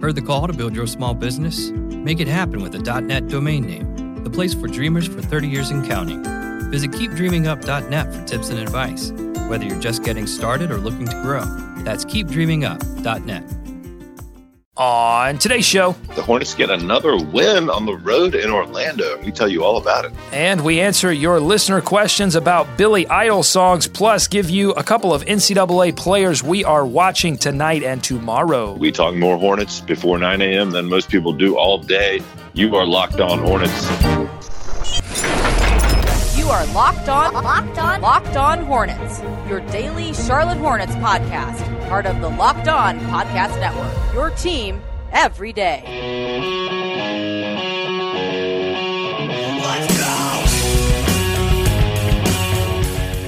Heard the call to build your small business? Make it happen with a .net domain name, the place for dreamers for 30 years and counting. Visit keepdreamingup.net for tips and advice, whether you're just getting started or looking to grow. That's keepdreamingup.net. On today's show, the Hornets get another win on the road in Orlando. We tell you all about it. And we answer your listener questions about Billy Idol songs, plus give you a couple of NCAA players we are watching tonight and tomorrow. We talk more Hornets before 9 a.m. than most people do all day. You are locked on Hornets. You are locked on, locked on, locked on Hornets. Your daily Charlotte Hornets podcast part of the Locked On Podcast Network. Your team every day.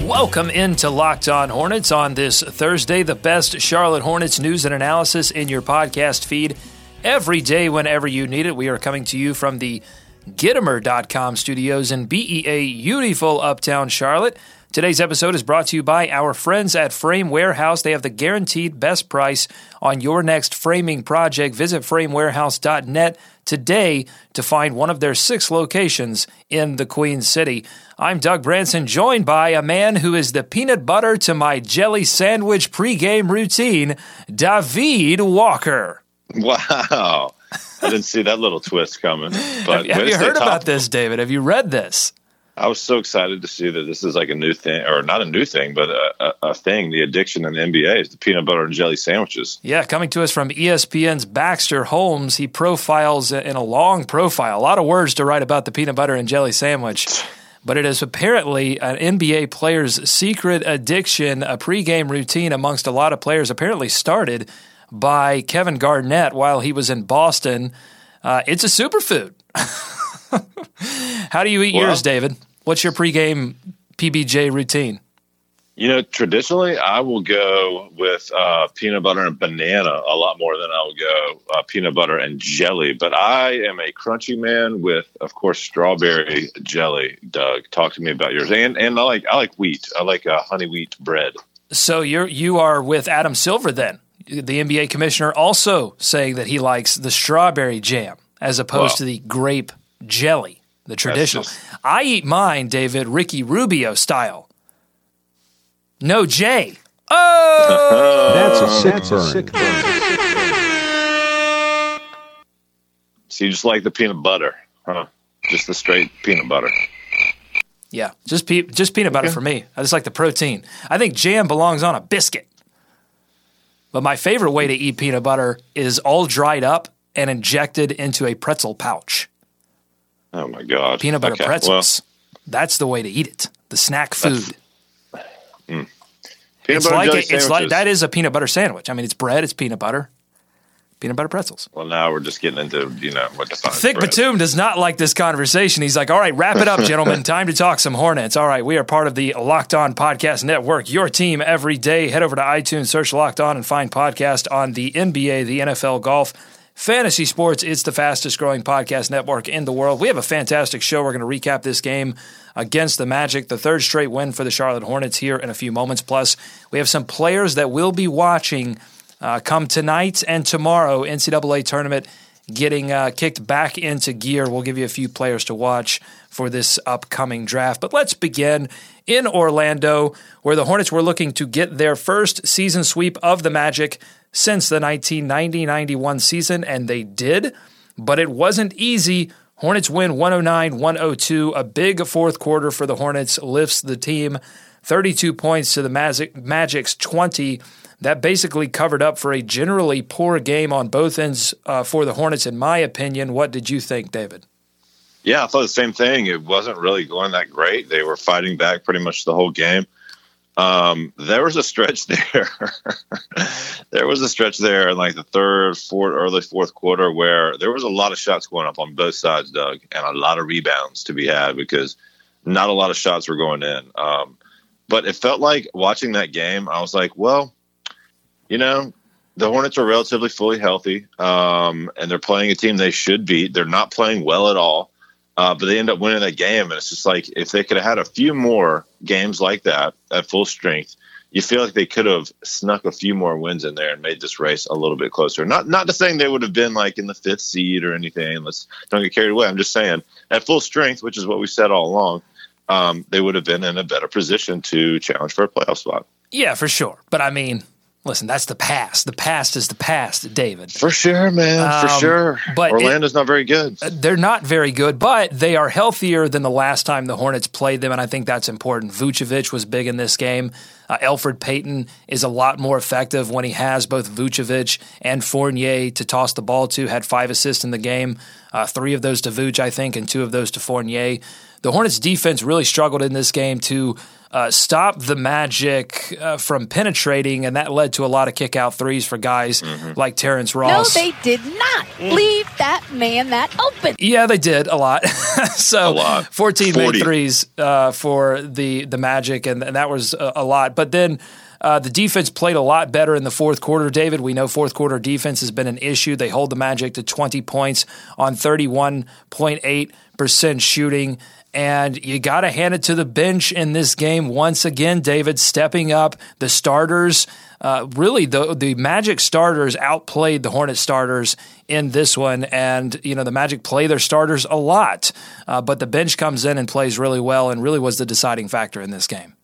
Welcome into Locked On Hornets on this Thursday, the best Charlotte Hornets news and analysis in your podcast feed every day whenever you need it. We are coming to you from the Gittimer.com studios in BEA, beautiful uptown Charlotte. Today's episode is brought to you by our friends at Frame Warehouse. They have the guaranteed best price on your next framing project. Visit framewarehouse.net today to find one of their six locations in the Queen City. I'm Doug Branson, joined by a man who is the peanut butter to my jelly sandwich pregame routine, David Walker. Wow. I didn't see that little twist coming. But have, have you heard about this, David? Have you read this? I was so excited to see that this is like a new thing, or not a new thing, but a, a, a, thing. The addiction in the NBA is the peanut butter and jelly sandwiches. Yeah, coming to us from ESPN's Baxter Holmes, he profiles in a long profile, a lot of words to write about the peanut butter and jelly sandwich. But it is apparently an NBA player's secret addiction, a pregame routine amongst a lot of players, apparently started by Kevin Garnett while he was in Boston. Uh, it's a superfood. How do you eat well, yours, David? What's your pregame PBJ routine? You know, traditionally, I will go with uh, peanut butter and banana a lot more than I will go uh, peanut butter and jelly. But I am a crunchy man with, of course, strawberry jelly. Doug, talk to me about yours. And and I like I like wheat. I like uh, honey wheat bread. So you're you are with Adam Silver then, the NBA commissioner, also saying that he likes the strawberry jam as opposed well, to the grape jelly, the traditional. Just, I eat mine, David, Ricky Rubio style. No J. Oh, that's a sick that's burn. A sick burn. So you just like the peanut butter, huh? Just the straight peanut butter. Yeah, just pe- just peanut butter okay. for me. I just like the protein. I think jam belongs on a biscuit. But my favorite way to eat peanut butter is all dried up and injected into a pretzel pouch. Oh my god! Peanut butter okay, pretzels. Well, that's the way to eat it. The snack food. Mm. It's like a, it's like that is a peanut butter sandwich. I mean, it's bread, it's peanut butter, peanut butter pretzels. Well, now we're just getting into you know what. Thick bread. Batum does not like this conversation. He's like, "All right, wrap it up, gentlemen. Time to talk some Hornets." All right, we are part of the Locked On Podcast Network. Your team every day. Head over to iTunes, search Locked On, and find podcast on the NBA, the NFL, golf Fantasy Sports, it's the fastest growing podcast network in the world. We have a fantastic show. We're going to recap this game against the Magic, the third straight win for the Charlotte Hornets here in a few moments. Plus, we have some players that we'll be watching uh, come tonight and tomorrow. NCAA tournament getting uh, kicked back into gear. We'll give you a few players to watch for this upcoming draft. But let's begin in Orlando, where the Hornets were looking to get their first season sweep of the Magic since the 1990 91 season, and they did, but it wasn't easy. Hornets win 109 102. A big fourth quarter for the Hornets lifts the team 32 points to the Magic, Magic's 20. That basically covered up for a generally poor game on both ends uh, for the Hornets, in my opinion. What did you think, David? Yeah, I thought the same thing. It wasn't really going that great. They were fighting back pretty much the whole game. Um, there was a stretch there. there was a stretch there in like the third, fourth, early fourth quarter where there was a lot of shots going up on both sides, Doug, and a lot of rebounds to be had because not a lot of shots were going in. Um, but it felt like watching that game, I was like, well, you know, the Hornets are relatively fully healthy, um, and they're playing a team they should beat. They're not playing well at all. Uh, but they end up winning that game, and it's just like if they could have had a few more games like that at full strength, you feel like they could have snuck a few more wins in there and made this race a little bit closer. Not not to saying they would have been like in the fifth seed or anything. Let's don't get carried away. I'm just saying at full strength, which is what we said all along, um, they would have been in a better position to challenge for a playoff spot. Yeah, for sure. But I mean, listen, that's the past. The past is the past, David. For sure, man. Um, for sure. But Orlando's it, not very good. Uh, they're not very good, but they are healthier than the last time the Hornets played them, and I think that's important. Vucevic was big in this game. Uh, Elfrid Payton is a lot more effective when he has both Vucevic and Fournier to toss the ball to. Had five assists in the game, uh, three of those to Vuce, I think, and two of those to Fournier. The Hornets defense really struggled in this game to uh, stop the Magic uh, from penetrating, and that led to a lot of kick out threes for guys mm-hmm. like Terrence Ross. No, they did not leave that man that open. Yeah, they did a lot. so a lot. 14 40. made threes uh, for the the Magic, and, and that was a, a lot. But then. Uh, the defense played a lot better in the fourth quarter, David. We know fourth quarter defense has been an issue. They hold the Magic to 20 points on 31.8% shooting. And you got to hand it to the bench in this game once again, David, stepping up. The starters, uh, really, the, the Magic starters outplayed the Hornet starters in this one. And, you know, the Magic play their starters a lot. Uh, but the bench comes in and plays really well and really was the deciding factor in this game.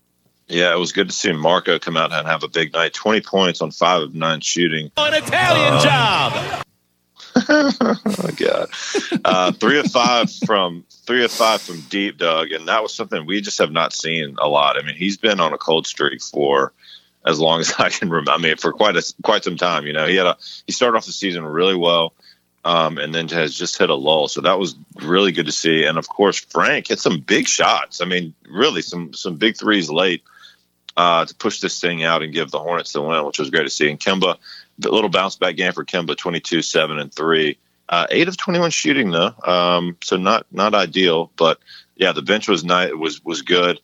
Yeah, it was good to see Marco come out and have a big night. 20 points on five of nine shooting. An Italian uh, job. oh my god, uh, three of five from three of five from deep, Doug, and that was something we just have not seen a lot. I mean, he's been on a cold streak for as long as I can remember. I mean, for quite a quite some time. You know, he had a he started off the season really well, um, and then has just hit a lull. So that was really good to see. And of course, Frank hit some big shots. I mean, really some some big threes late. Uh, to push this thing out and give the Hornets the win, which was great to see. And Kemba, a little bounce back game for Kemba, 22, 7, and 3. Uh, 8 of 21 shooting, though. Um, so not not ideal. But yeah, the bench was nice, was, was good.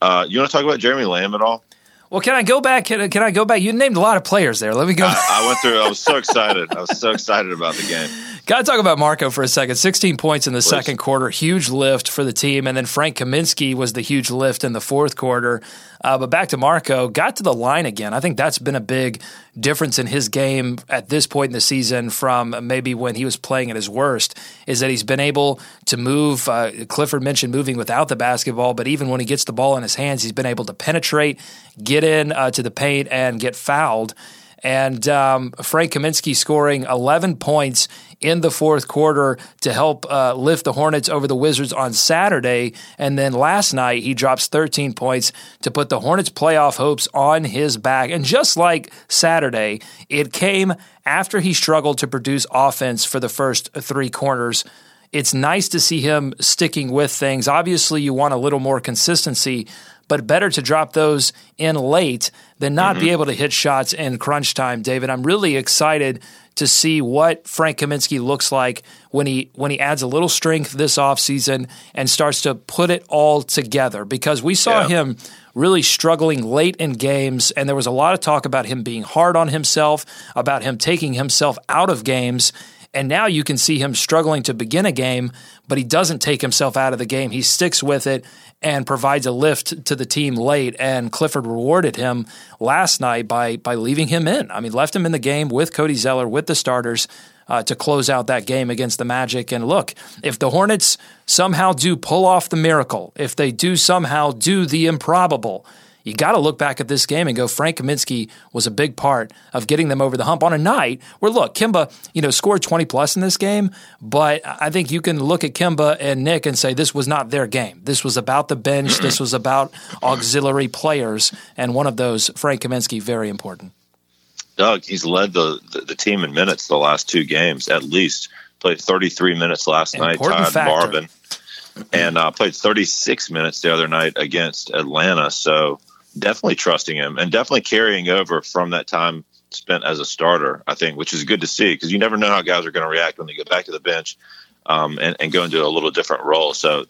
Uh, you want to talk about Jeremy Lamb at all? Well, can I go back? Can, can I go back? You named a lot of players there. Let me go. I, I went through. I was so excited. I was so excited about the game. Got to talk about Marco for a second. 16 points in the Please. second quarter, huge lift for the team. And then Frank Kaminsky was the huge lift in the fourth quarter. Uh, but back to Marco, got to the line again. I think that's been a big difference in his game at this point in the season from maybe when he was playing at his worst, is that he's been able to move. Uh, Clifford mentioned moving without the basketball, but even when he gets the ball in his hands, he's been able to penetrate, get in uh, to the paint, and get fouled. And um, Frank Kaminsky scoring 11 points in the fourth quarter to help uh, lift the Hornets over the Wizards on Saturday. And then last night, he drops 13 points to put the Hornets' playoff hopes on his back. And just like Saturday, it came after he struggled to produce offense for the first three corners it's nice to see him sticking with things. Obviously, you want a little more consistency, but better to drop those in late than not mm-hmm. be able to hit shots in crunch time, David. I'm really excited to see what Frank Kaminsky looks like when he when he adds a little strength this offseason and starts to put it all together because we saw yeah. him really struggling late in games and there was a lot of talk about him being hard on himself, about him taking himself out of games. And now you can see him struggling to begin a game, but he doesn't take himself out of the game. He sticks with it and provides a lift to the team late. And Clifford rewarded him last night by by leaving him in. I mean, left him in the game with Cody Zeller with the starters. Uh, to close out that game against the Magic. And look, if the Hornets somehow do pull off the miracle, if they do somehow do the improbable, you got to look back at this game and go, Frank Kaminsky was a big part of getting them over the hump on a night where, look, Kemba, you know, scored 20 plus in this game, but I think you can look at Kemba and Nick and say this was not their game. This was about the bench. this was about auxiliary players. And one of those, Frank Kaminsky, very important. Doug, he's led the, the, the team in minutes the last two games, at least. Played 33 minutes last Important night, tied factor. Marvin and uh, played 36 minutes the other night against Atlanta. So definitely trusting him and definitely carrying over from that time spent as a starter, I think, which is good to see because you never know how guys are going to react when they get back to the bench um, and, and, go into a little different role. So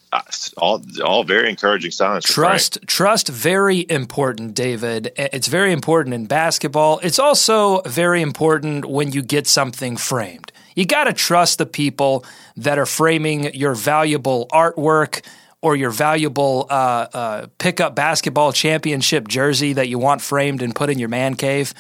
all all very encouraging signs. Trust, trust, very important, David. It's very important in basketball. It's also very important when you get something framed. You got to trust the people that are framing your valuable artwork or your valuable uh, uh, pickup basketball championship jersey that you want framed and put in your man cave.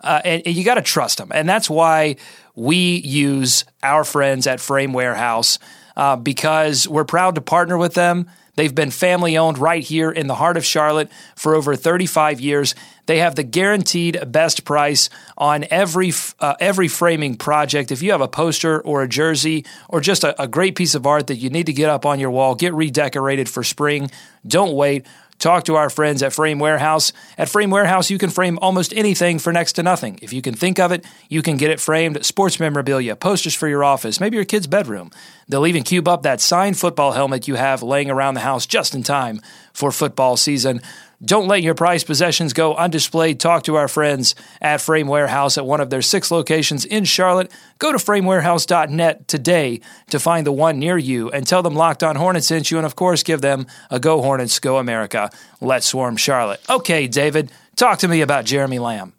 Uh, and, and, you got to trust them. And that's why we use our friends at Frame Warehouse uh, because we're proud to partner with them. They've been family owned right here in the heart of Charlotte for over 35 years. They have the guaranteed best price on every uh, every framing project. If you have a poster or a jersey or just a, a great piece of art that you need to get up on your wall, get redecorated for spring, don't wait. Talk to our friends at Frame Warehouse. At Frame Warehouse, you can frame almost anything for next to nothing. If you can think of it, you can get it framed. Sports memorabilia, posters for your office, maybe your kid's bedroom. They'll even cube up that signed football helmet you have laying around the house just in time for football season. Don't let your prized possessions go undisplayed. Talk to our friends at Frame Warehouse at one of their six locations in Charlotte. Go to framewarehouse.net today to find the one near you and tell them Locked On Hornets sent you, and of course, give them a Go Hornets, Go America. Let's swarm Charlotte. Okay, David, talk to me about Jeremy Lamb.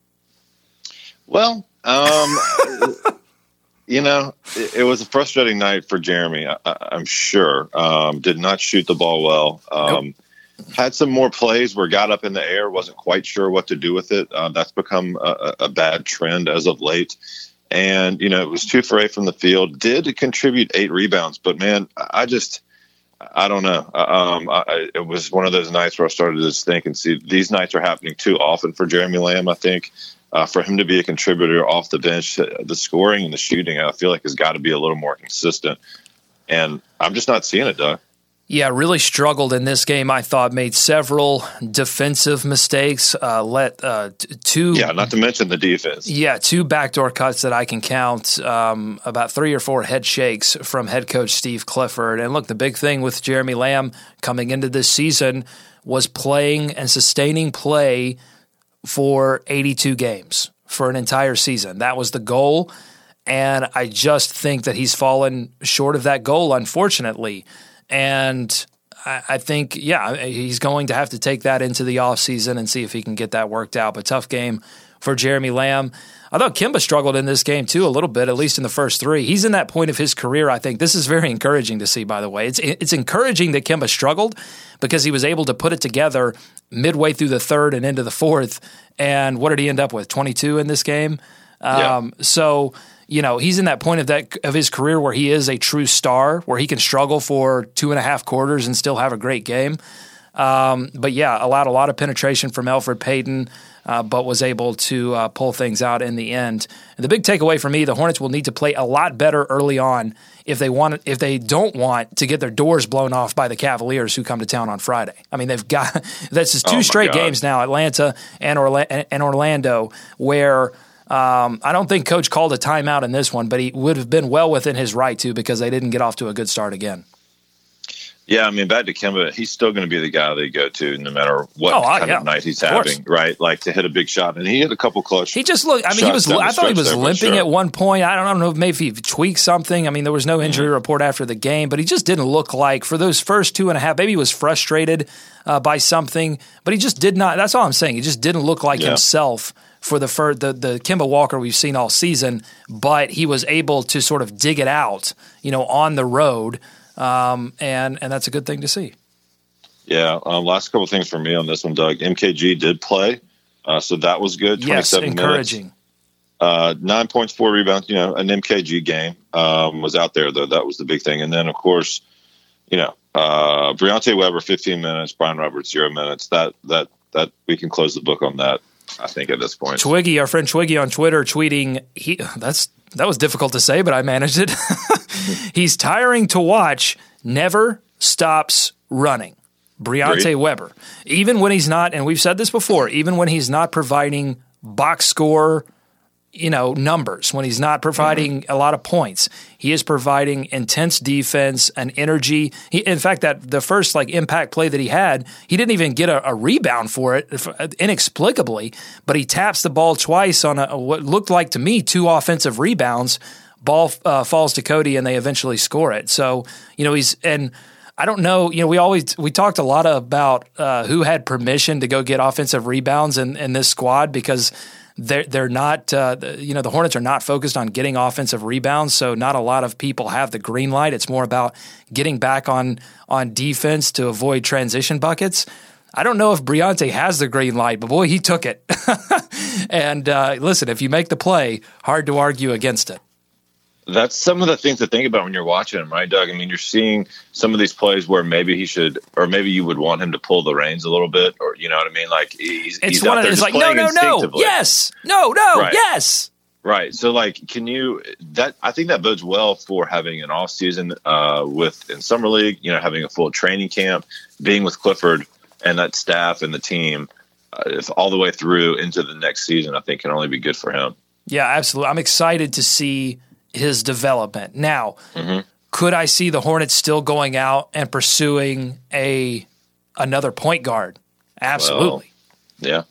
Well, um, you know, it, it, was a frustrating night for Jeremy. I, am sure. Um, did not shoot the ball well. Um, nope had some more plays where got up in the air, wasn't quite sure what to do with it. Uh, that's become a, a, bad trend as of late. And, you know, it was two for eight from the field, did contribute eight rebounds, but man, I just, I don't know. Uh, um, I, it was one of those nights where I started to think and see these nights are happening too often for Jeremy Lamb, I think. Uh, for him to be a contributor off the bench, uh, the scoring and the shooting, I feel like has got to be a little more consistent. And I'm just not seeing it, Doug. Yeah, really struggled in this game. I thought made several defensive mistakes. Uh, let uh, two. Yeah, not to mention the defense. Yeah, two backdoor cuts that I can count. Um, about three or four head shakes from head coach Steve Clifford. And look, the big thing with Jeremy Lamb coming into this season was playing and sustaining play for 82 games for an entire season. That was the goal. And I just think that he's fallen short of that goal, unfortunately. And I, I think, yeah, he's going to have to take that into the offseason and see if he can get that worked out. But tough game for Jeremy Lamb. I thought Kemba struggled in this game too a little bit, at least in the first three. He's in that point of his career. I think this is very encouraging to see. By the way, it's it's encouraging that Kemba struggled because he was able to put it together midway through the third and into the fourth. And what did he end up with? Twenty two in this game. Um, yeah. So you know, he's in that point of that of his career where he is a true star, where he can struggle for two and a half quarters and still have a great game. Um, but yeah, allowed a lot of penetration from Elfrid Payton, uh, but was able to uh, pull things out in the end. And the big takeaway for me, the Hornets will need to play a lot better early on if they want if they don't want to get their doors blown off by the Cavaliers who come to town on Friday. I mean, they've got that's just two oh straight God. games now, Atlanta and, Orla- and Orlando, where um, I don't think Coach called a timeout in this one, but he would have been well within his right to because they didn't get off to a good start again. Yeah, I mean, back to Kemba, he's still going to be the guy they go to no matter what oh, kind yeah, of night he's of having, right? Like to hit a big shot, and he hit a couple clutch. He just looked. I mean, he was. I thought he was limping sure. at one point. I don't I don't know, if maybe he tweaked something. I mean, there was no injury mm-hmm. report after the game, but he just didn't look like for those first two and a half. Maybe he was frustrated uh, by something, but he just did not. That's all I'm saying. He just didn't look like yeah. himself for the first, the the Kemba Walker we've seen all season, but he was able to sort of dig it out, you know, on the road, um, and and that's a good thing to see. Yeah. Um, last couple things for me on this one, Doug. MKG did play, uh, so that was good. Yes, encouraging. Minutes. Uh, nine points, four rebounds. You know, an MKG game um, was out there though. That was the big thing. And then of course, you know, uh, Briante Weber, fifteen minutes. Brian Roberts, zero minutes. That that that we can close the book on that. I think at this point. Twiggy, our friend Twiggy on Twitter, tweeting he that's that was difficult to say, but I managed it. He's tiring to watch. Never stops running. Briante Weber, even when he's not, and we've said this before, even when he's not providing box score you know numbers when he's not providing mm-hmm. a lot of points he is providing intense defense and energy he, in fact that the first like impact play that he had he didn't even get a, a rebound for it inexplicably but he taps the ball twice on a, what looked like to me two offensive rebounds ball uh, falls to cody and they eventually score it so you know he's and I don't know. You know, we always we talked a lot about uh, who had permission to go get offensive rebounds in, in this squad because they're they're not uh, you know the Hornets are not focused on getting offensive rebounds, so not a lot of people have the green light. It's more about getting back on on defense to avoid transition buckets. I don't know if Briante has the green light, but boy, he took it. and uh, listen, if you make the play, hard to argue against it. That's some of the things to think about when you're watching him, right, Doug? I mean, you're seeing some of these plays where maybe he should, or maybe you would want him to pull the reins a little bit, or you know what I mean? Like he's, it's he's one out of it's like no, no, no, yes, no, no, Right. yes. Right. So, like, can you that? I think that bodes well for having an off season uh, with in summer league. You know, having a full training camp, being with Clifford and that staff and the team, uh, if all the way through into the next season. I think can only be good for him. Yeah, absolutely. I'm excited to see his development. Now, Mm-hmm. could I see the Hornets still going out and pursuing a another point guard? Absolutely. Yeah.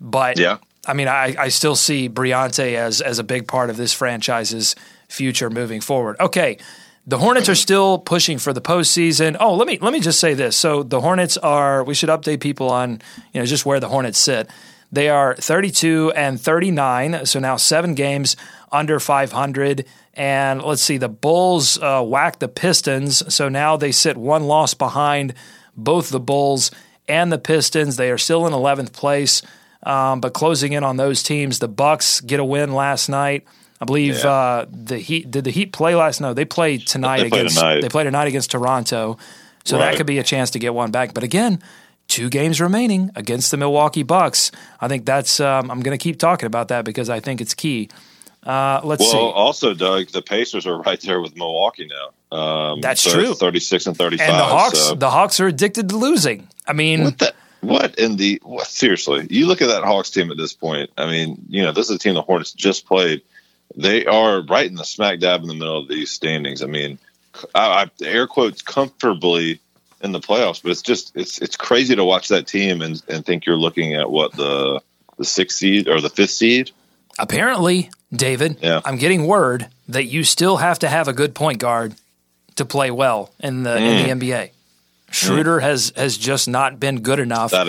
but Yeah. I mean, I, I still see Briante as as a big part of this franchise's future moving forward. Okay. The Hornets are still pushing for the postseason. Oh, let me let me just say this. So the Hornets are. We should update people on you know just where the Hornets sit. They are 32 and 39, so now seven games under 500. And let's see, the Bulls uh, whacked the Pistons, so now they sit one loss behind both the Bulls and the Pistons. They are still in 11th place, um, but closing in on those teams. The Bucks get a win last night. I believe Yeah. uh, the Heat did the Heat play last night. No they played tonight They against tonight. they played tonight against Toronto, so that could be a chance to get one back. But again, two games remaining against the Milwaukee Bucks. I think that's um, I'm going to keep talking about that because I think it's key. Uh, let's Well, see. also, Doug, the Pacers are right there with Milwaukee now. Um, That's so true. Thirty-six and thirty-five. And the Hawks, so- the Hawks are addicted to losing. I mean, What the what in the what, seriously? You look at that Hawks team at this point. I mean, you know, this is a team the Hornets just played. They are right in the smack dab in the middle of these standings. I mean, I, I air quotes comfortably in the playoffs, but it's just it's it's crazy to watch that team and and think you're looking at what the the sixth seed or the fifth seed. Apparently, David, Yeah. I'm getting word that you still have to have a good point guard to play well in the in Mm. the NBA. Schroeder has has just not been good enough. That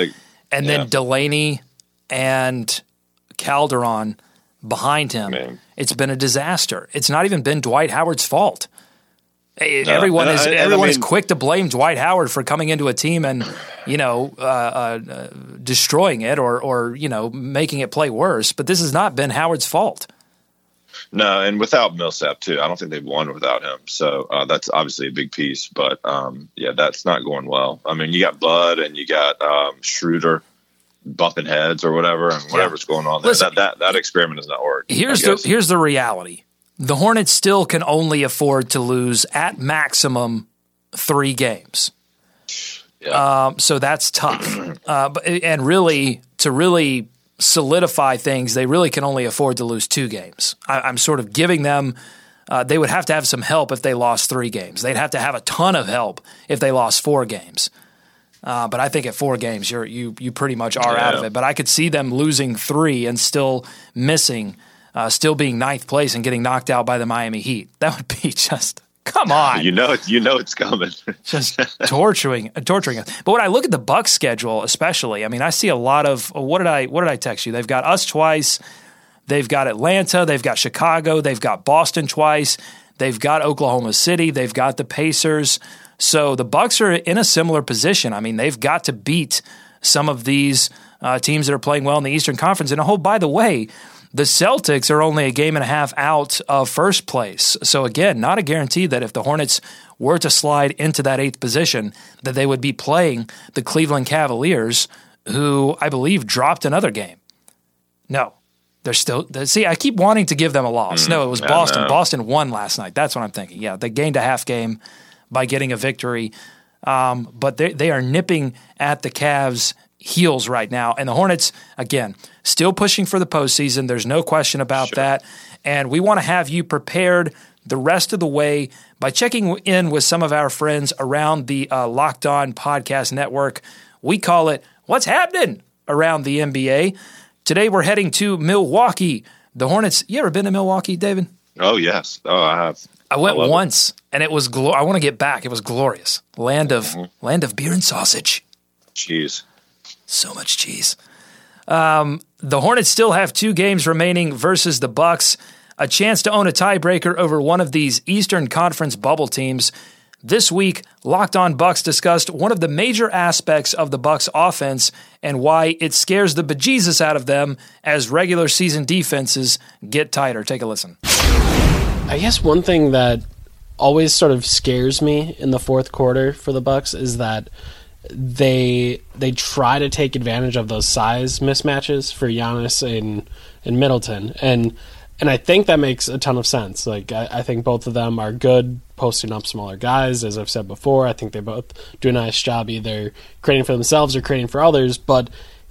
and yeah. then Delaney and Calderon behind him. Man. It's been a disaster. It's not even been Dwight Howard's fault. No, everyone and is I- and I everyone is mean- quick to blame Dwight Howard for coming into a team and you know uh, uh, destroying it or or you know making it play worse. But this has not been Howard's fault. No, and without Millsap too, I don't think they've won without him. So uh, that's obviously a big piece. But um, yeah, that's not going well. I mean, you got Bud and you got um, Schroeder bumping heads or whatever, and whatever's going on there. Listen, that, that that experiment has not worked. Here's the here's the reality. The Hornets still can only afford to lose at maximum three games. Yeah. Um, so that's tough. Uh, but, and really, to really solidify things, they really can only afford to lose two games. I, I'm sort of giving them. Uh, they would have to have some help if they lost three games. They'd have to have a ton of help if they lost four games. Uh, but I think at four games, you're you you pretty much are out of it. But I could see them losing three and still missing, uh, still being ninth place and getting knocked out by the Miami Heat. That would be just come on you know. You know it's coming. just torturing torturing us. But when I look at the Bucks schedule, especially, I mean, I see a lot of what did I what did I text you? They've got us twice, they've got Atlanta, they've got Chicago, they've got Boston twice, they've got Oklahoma City, they've got the Pacers. So the Bucks are in a similar position. I mean, they've got to beat some of these uh, teams that are playing well in the Eastern Conference. And oh, by the way, the Celtics are only a game and a half out of first place. So again, not a guarantee that if the Hornets were to slide into that eighth position, that they would be playing the Cleveland Cavaliers, who I believe dropped another game. No, they're still. See, I keep wanting to give them a loss. no, it was Boston. Boston won last night. That's what I'm thinking. Yeah, they gained a half game by getting a victory. Um, but they they are nipping at the Cavs' heels right now, and the Hornets again still pushing for the postseason. There's no question about that, and we want to have you prepared the rest of the way by checking in with some of our friends around the uh, Locked On Podcast Network. We call it "What's Happening Around the NBA." Today we're heading to Milwaukee. The Hornets. You ever been to Milwaukee, David? oh yes. Oh, I have. I went it. once, and it was. Glo- I want to get back. It was glorious. Land of land of beer and sausage. Jeez. So much cheese. Um, the Hornets still have two games remaining versus the Bucks, a chance to own a tiebreaker over one of these Eastern Conference bubble teams. This week, Locked On Bucks discussed one of the major aspects of the Bucks offense and why it scares the bejesus out of them as regular season defenses get tighter. Take a listen. I guess one thing that always sort of scares me in the fourth quarter for the Bucks is that they they try to take advantage of those size mismatches for Giannis and and Middleton and and I think that makes a ton of sense. Like I, I, think both of them are good posting up smaller guys, as I've said before. I think they both do a nice job either creating for themselves or creating for others. But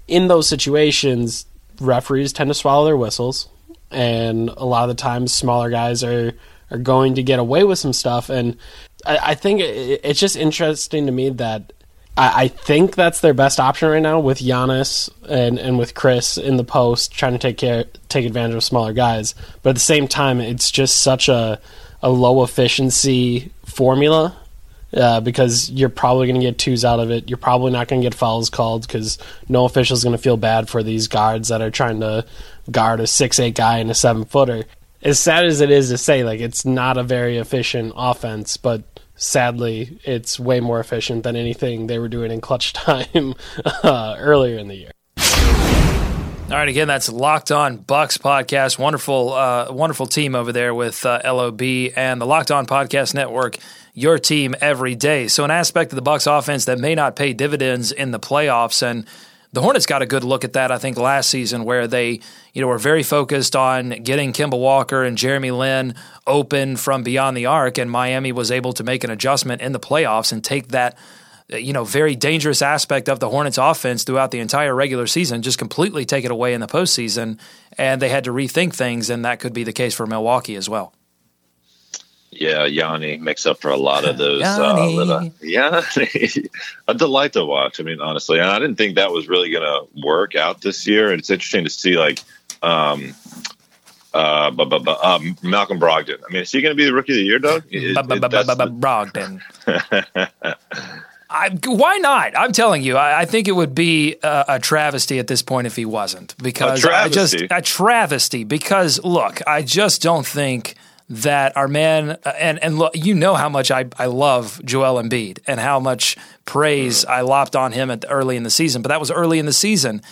in those situations, referees tend to swallow their whistles, and a lot of the times, smaller guys are are going to get away with some stuff. And I, I think it, it's just interesting to me that I, I, think that's their best option right now with Giannis and, and with Chris in the post trying to take care take advantage of smaller guys. But at the same time, it's just such a a low efficiency formula uh, because you're probably going to get twos out of it. You're probably not going to get fouls called because no official is going to feel bad for these guards that are trying to guard a six eight guy and a seven footer. As sad as it is to say, like it's not a very efficient offense, but sadly, it's way more efficient than anything they were doing in clutch time uh, earlier in the year. All right, again, that's Locked On Bucks podcast. Wonderful, uh, wonderful team over there with uh, LOB and the Locked On Podcast Network. Your team every day. So, an aspect of the Bucks offense that may not pay dividends in the playoffs, and the Hornets got a good look at that. I think last season, where they, you know, were very focused on getting Kemba Walker and Jeremy Lin open from beyond the arc, and Miami was able to make an adjustment in the playoffs and take that you know, very dangerous aspect of the Hornets offense throughout the entire regular season, just completely take it away in the postseason. And they had to rethink things, and that could be the case for Milwaukee as well. Yeah, Yanni makes up for a lot of those. Yanni. Uh, little, Yanni. a delight to watch. I mean, honestly, and I didn't think that was really going to work out this year. And it's interesting to see, like, um, uh, bu- bu- bu- uh, Malcolm Brogdon. I mean, is he going to be the rookie of the year, Doug? Brogdon. I, why not? I'm telling you, I, I think it would be a, a, travesty at this point if he wasn't. Because I just a travesty. Because look, I just don't think that our man and and look, you know how much I, I love Joel Embiid and how much praise I lopped on him at the, early in the season. But that was early in the season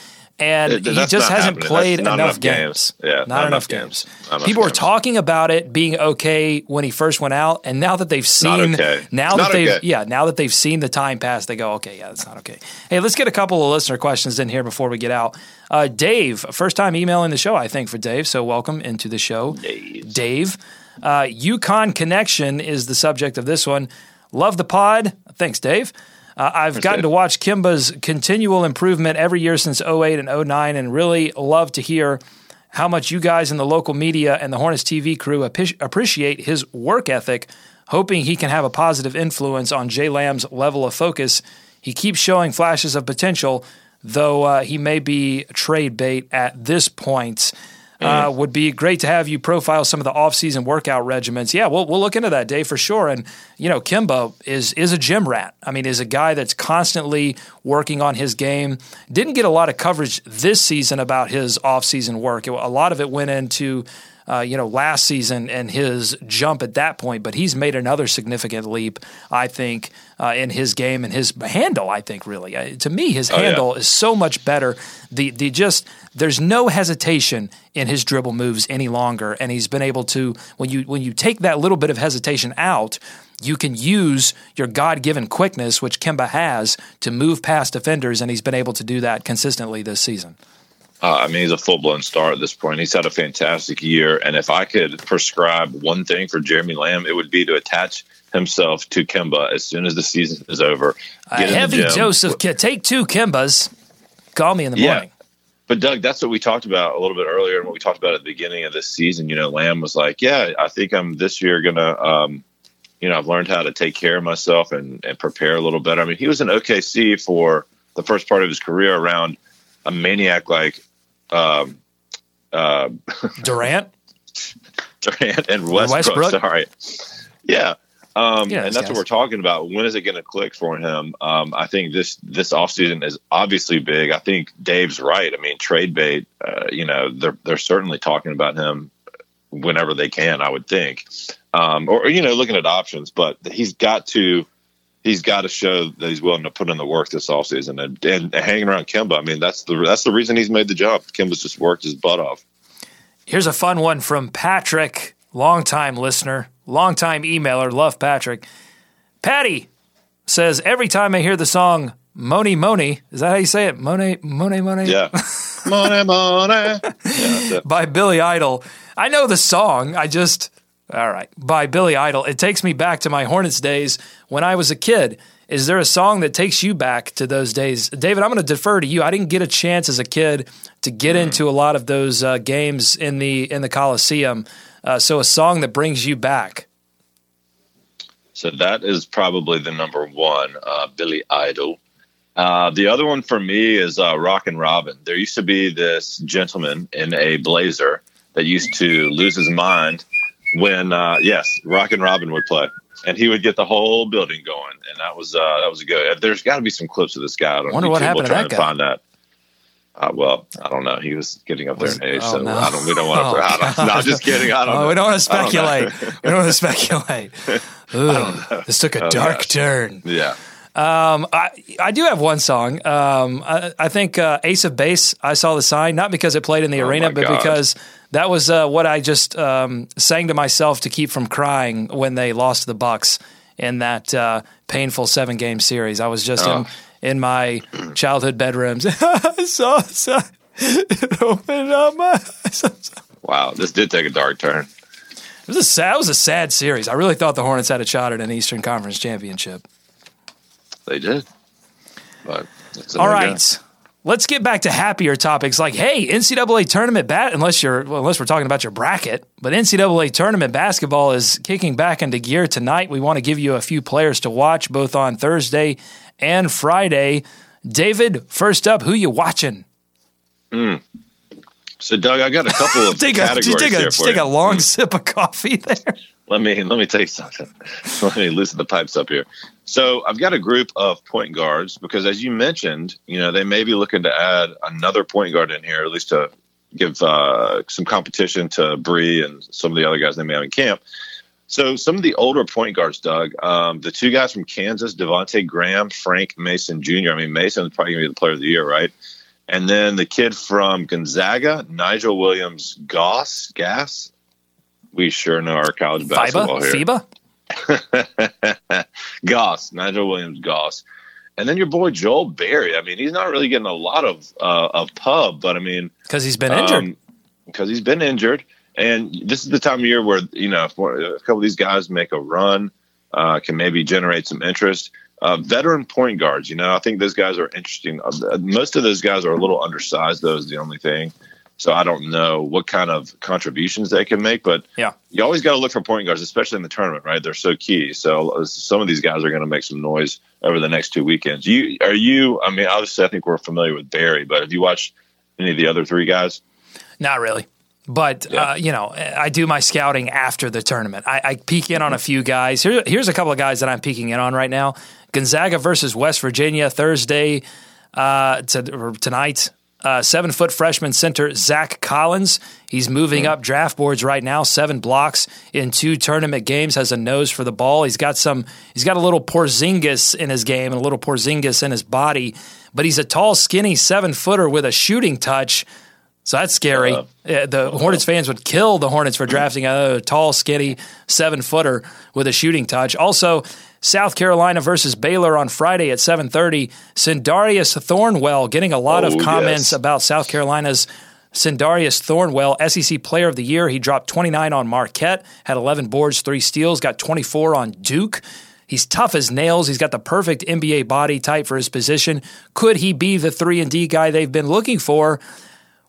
and it, he just hasn't happening. played enough, enough games. games. Yeah, not, not enough, games. games. People were talking about it being okay when he first went out, and now that they've seen, okay. now that they've, okay. yeah, now that they've seen the time pass, they go, okay, yeah, that's not okay. Hey, let's get a couple of listener questions in here before we get out. Uh, Dave, first time emailing the show, I think for Dave, so welcome into the show, Dave. Dave, uh, UConn connection is the subject of this one. Love the pod. Thanks, Dave. Uh, I've gotten to watch Kemba's continual improvement every year since 08 and 09 and really love to hear how much you guys in the local media and the Hornets TV crew appreciate his work ethic, hoping he can have a positive influence on Jay Lamb's level of focus. He keeps showing flashes of potential, though uh, he may be trade bait at this point. Uh, would be great to have you profile some of the off-season workout regimens. Yeah, we'll we'll look into that, Dave, for sure. And you know, Kemba is is a gym rat. I mean, is a guy that's constantly working on his game. Didn't get a lot of coverage this season about his off-season work. It, a lot of it went into uh, you know, last season and his jump at that point, but he's made another significant leap, I think, uh, in his game and his handle. I think really, uh, to me, his oh, handle yeah. is so much better. The the just there's no hesitation in his dribble moves any longer, and he's been able to when you when you take that little bit of hesitation out. You can use your God given quickness, which Kemba has, to move past defenders, and he's been able to do that consistently this season. Uh, I mean, he's a full blown star at this point. He's had a fantastic year. And if I could prescribe one thing for Jeremy Lamb, it would be to attach himself to Kemba as soon as the season is over. A heavy dose of take two Kembas. Call me in the yeah. morning. But Doug, that's what we talked about a little bit earlier, and what we talked about at the beginning of this season. You know, Lamb was like, "Yeah, I think I'm this year gonna, um, you know, I've learned how to take care of myself and and prepare a little better." I mean, he was in OKC for the first part of his career around a maniac like um, uh, Durant, Durant, and Westbrook, Westbrook. Sorry, yeah. Um, Yeah, and that's guys. what we're talking about. When is it going to click for him? Um, I think this this offseason is obviously big. I think Dave's right. I mean, trade bait. Uh, you know, they're they're certainly talking about him whenever they can. I would think, um, or you know, looking at options. But he's got to he's got to show that he's willing to put in the work this offseason and, and hanging around Kemba. I mean, that's the that's the reason he's made the jump. Kemba's just worked his butt off. Here's a fun one from Patrick, longtime listener, longtime emailer. Love Patrick. Patty says every time I hear the song Mony Mony, is that how you say it? Mony Mony Mony? Yeah, money, money. Yeah, by Billy Idol. I know the song. I just all right by Billy Idol. It takes me back to my Hornets days when I was a kid. Is there a song that takes you back to those days, David? I'm going to defer to you. I didn't get a chance as a kid to get into a lot of those uh, games in the in the Coliseum. Uh, so a song that brings you back. So that is probably the number one, uh, Billy Idol. Uh, the other one for me is uh, and Robin. There used to be this gentleman in a blazer that used to lose his mind when, uh, yes, Rockin' Robin would play, and he would get the whole building going, and that was uh, that was good. There's got to be some clips of this guy. on Wonder what happened we'll to that guy. Find that. Uh, well, I don't know. He was getting up there in age, oh, so no. I don't. We don't want Oh, to. I don't, no, I'm just kidding. I don't. Oh, know. we don't want to I speculate. we don't want to speculate. Ugh, this took a Oh, dark gosh. turn. Yeah. Um, I I do have one song. Um, I, I think uh, Ace of Base. I saw the sign not because it played in the Oh, arena, but gosh. because that was uh, what I just um, sang to myself to keep from crying when they lost the Bucks in that uh, painful seven game series. I was just in Oh. in my childhood bedrooms. I saw a. It opened up my Wow. This did take a dark turn. It was a sad. It was a sad series. I really thought the Hornets had a shot at an Eastern Conference championship. They did. But All right. Let's get back to happier topics like, hey, NCAA tournament bat. Unless you're, well, unless we're talking about your bracket, but NCAA tournament basketball is kicking back into gear tonight. We want to give you a few players to watch both on Thursday and Friday. David, first up, who you watching? Hmm. So, Doug, I got a couple of Take a, categories take a, here just for take you. a long sip of coffee there. Let me let me tell you something. let me loosen the pipes up here. So, I've got a group of point guards because, as you mentioned, you know they may be looking to add another point guard in here, at least to give uh, some competition to Bree and some of the other guys they may have in camp. So, some of the older point guards, Doug, um, the two guys from Kansas, Devonte Graham, Frank Mason Jr. I mean, Mason's probably going to be the player of the year, right? And then the kid from Gonzaga, Nigel Williams Goss, Gas. We sure know our college basketball FIBA, here. FIBA. Goss, Nigel Williams Goss. And then your boy Joel Berry. I mean, he's not really getting a lot of uh, of pub, but I mean, Because he's been injured. because he's been injured. And this is the time of year where you know if a couple of these guys make a run, uh, can maybe generate some interest. Uh, veteran point guards, you know, I think those guys are interesting. Uh, most of those guys are a little undersized. Though is the only thing. So I don't know what kind of contributions they can make, but Yeah. you always got to look for point guards, especially in the tournament, right? They're so key. So uh, some of these guys are going to make some noise over the next two weekends. You are you? I mean, obviously, I think we're familiar with Berry, but have you watched any of the other three guys? Not really. But Yeah. uh, you know, I do my scouting after the tournament. I, I peek in on a few guys. Here, here's a couple of guys that I'm peeking in on right now: Gonzaga versus West Virginia Thursday uh, to, tonight. Uh, seven foot freshman center Zach Collins. He's moving up draft boards right now. Seven blocks in two tournament games. Has a nose for the ball. He's got some. He's got a little Porzingis in his game and a little Porzingis in his body. But he's a tall, skinny seven footer with a shooting touch. So that's scary. Uh, Uh, the Hornets fans would kill the Hornets for drafting a tall, skinny seven footer with a shooting touch. Also, South Carolina versus Baylor on Friday at seven thirty. Sindarius Thornwell getting a lot of Oh, comments yes. about South Carolina's Sindarius Thornwell, SEC Player of the Year. He dropped twenty nine on Marquette, had eleven boards, three steals, got twenty four on Duke. He's tough as nails. He's got the perfect NBA body type for his position. Could he be the three and D guy they've been looking for?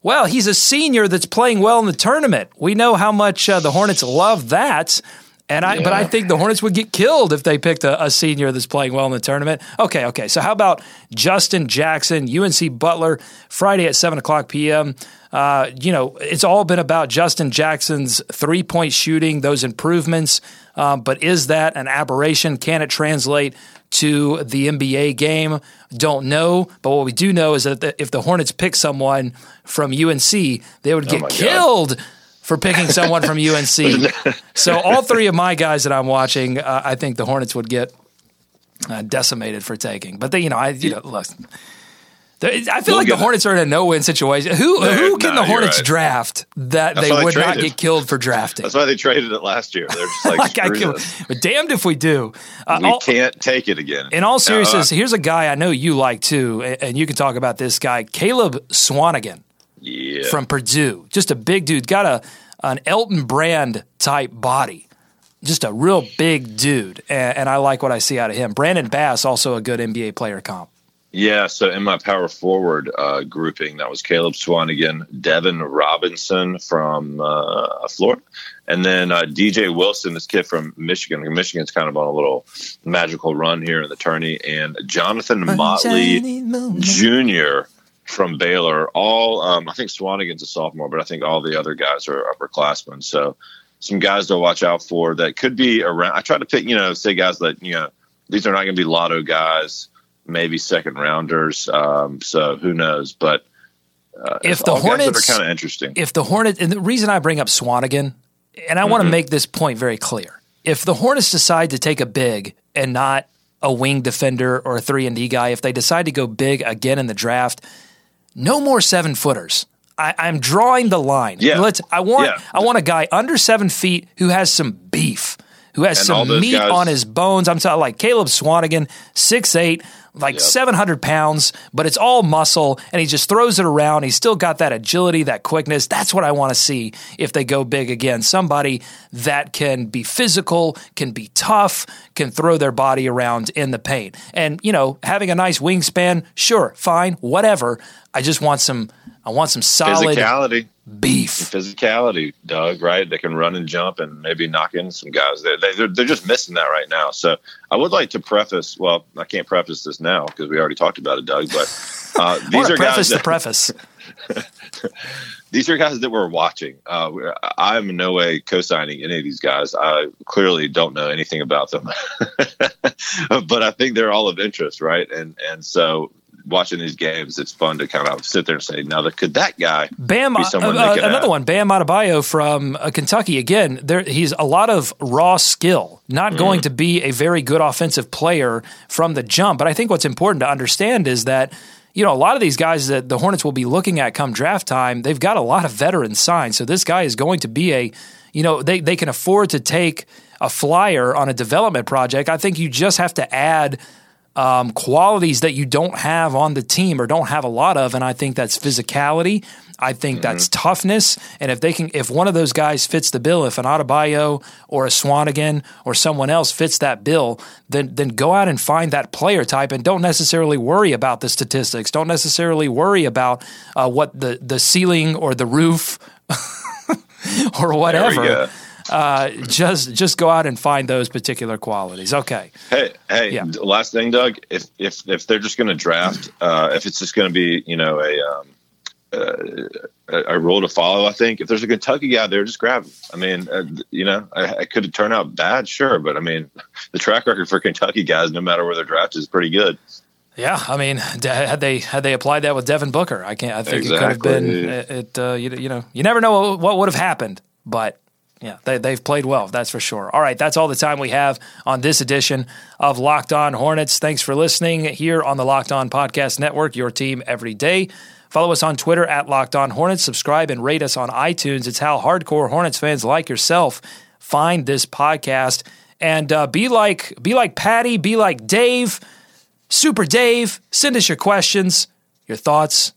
Well, he's a senior that's playing well in the tournament. We know how much uh, the Hornets love that. And I, but I think the Hornets would get killed if they picked a, a senior that's playing well in the tournament. Okay, okay. So how about Justin Jackson, UNC Butler, Friday at seven o'clock p.m. Uh, you know, it's all been about Justin Jackson's three point shooting, those improvements. Um, but is that an aberration? Can it translate to the NBA game? Don't know. But what we do know is that the, if the Hornets pick someone from UNC, they would get Oh my God. For picking someone from UNC. So all three of my guys that I'm watching, uh, I think the Hornets would get uh, decimated for taking. But they, you know, I you know, look. I feel We'll like the Hornets are in a no-win situation. Who They're- who can no, the Hornets right. draft that That's they why they would not get killed for drafting? That's why they traded it last year. They're just like, like can, but damned if we do. Uh, we all- can't take it again. in all seriousness, Uh, here's a guy I know you like too, and you can talk about this guy, Caleb Swanigan yeah. from Purdue. Just a big dude, got a an Elton Brand type body. Just a real big dude, and, and I like what I see out of him. Brandon Bass, also a good NBA player comp. Yeah, so in my power forward uh, grouping, that was Caleb Swanigan, Devin Robinson from uh, Florida, and then uh, DJ Wilson, this kid from Michigan. Michigan's kind of on a little magical run here in the tourney, and Johnathan Motley Jr. from Baylor. All um, I think Swanigan's a sophomore, but I think all the other guys are upperclassmen. So some guys to watch out for that could be around. I try to pick, you know, say guys that you know these are not going to be lotto guys, maybe second rounders. Um, so who knows? But uh, If the Hornets- are kind of interesting. if the Hornets, and the reason I bring up Swanigan, and I want to make this point very clear: if the Hornets decide to take a big and not a wing defender or a three and D guy, if they decide to go big again in the draft, no more seven footers. I, I'm drawing the line. Yeah. Let's. I want. Yeah. I want a guy under seven feet who has some beef, who has And some meat guys- on his bones. I'm talking like Caleb Swanigan, six eight, like Yep. 700 pounds, but it's all muscle, and he just throws it around. He's still got that agility, that quickness. That's what I want to see if they go big again. Somebody that can be physical, can be tough, can throw their body around in the paint. And, you know, having a nice wingspan, sure, fine, whatever. I just want some. I want some solid Physicality, beef. physicality, Doug. Right? They can run and jump and maybe knock in some guys. They, they, they're, they're just missing that right now. So I would like to preface. Well, I can't preface this now because we already talked about it, Doug. But uh, these are preface guys the that, preface. these are guys that we're watching. Uh, I'm in no way co-signing any of these guys. I clearly don't know anything about them, but I think they're all of interest, right? And and so watching these games, it's fun to kind of sit there and say, now, could that guy Bam, be uh, someone uh, they another have? one, Bam Adebayo from uh, Kentucky. Again, there he's a lot of raw skill. Not going Mm. to be a very good offensive player from the jump. But I think what's important to understand is that you know a lot of these guys that the Hornets will be looking at come draft time. They've got a lot of veterans signed, so this guy is going to be a you know they they can afford to take a flyer on a development project. I think you just have to add um, qualities that you don't have on the team or don't have a lot of, and I think that's physicality. I think that's toughness, and if they can, if one of those guys fits the bill, if an Adebayo or a Swanigan or someone else fits that bill, then then go out and find that player type, and don't necessarily worry about the statistics. Don't necessarily worry about uh, what the the ceiling or the roof or whatever. Uh, just just go out and find those particular qualities. Okay. Hey, hey! Yeah. Last thing, Doug. If if if they're just going to draft, uh, if it's just going to be, you know, a um, uh, a a rule to follow, I think if there's a Kentucky guy there, just grab him. I mean, uh, you know, I, I could turn out bad, sure, but I mean, the track record for Kentucky guys, no matter where they're drafted, is pretty good. Yeah, I mean, had they had they applied that with Devin Booker, I can't. I think it could have been. Exactly. It, uh, you, you know, you never know what would have happened, but yeah, they they've played well. That's for sure. All right, that's all the time we have on this edition of Locked On Hornets. Thanks for listening here on the Locked On Podcast Network. Your team every day. Follow us on Twitter at Locked On Hornets. Subscribe and rate us on iTunes. It's how hardcore Hornets fans like yourself find this podcast and uh, be like be like Patty, be like Dave. Super Dave, send us your questions, your thoughts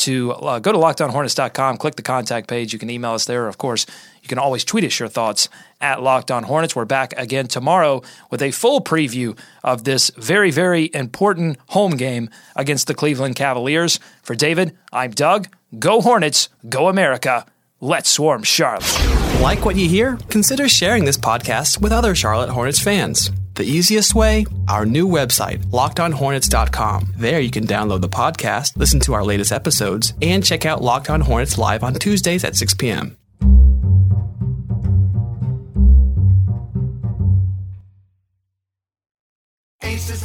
to uh, go to lockedonhornets.com, click the contact page. You can email us there. Of course, can always tweet us your thoughts at Locked On Hornets. We're back again tomorrow with a full preview of this very, very important home game against the Cleveland Cavaliers. For David, I'm Doug. Go Hornets, go America. Let's swarm Charlotte. Like what you hear? Consider sharing this podcast with other Charlotte Hornets fans. The easiest way? Our new website, lockedonhornets.com. There you can download the podcast, listen to our latest episodes, and check out Locked On Hornets live on Tuesdays at 6 p.m.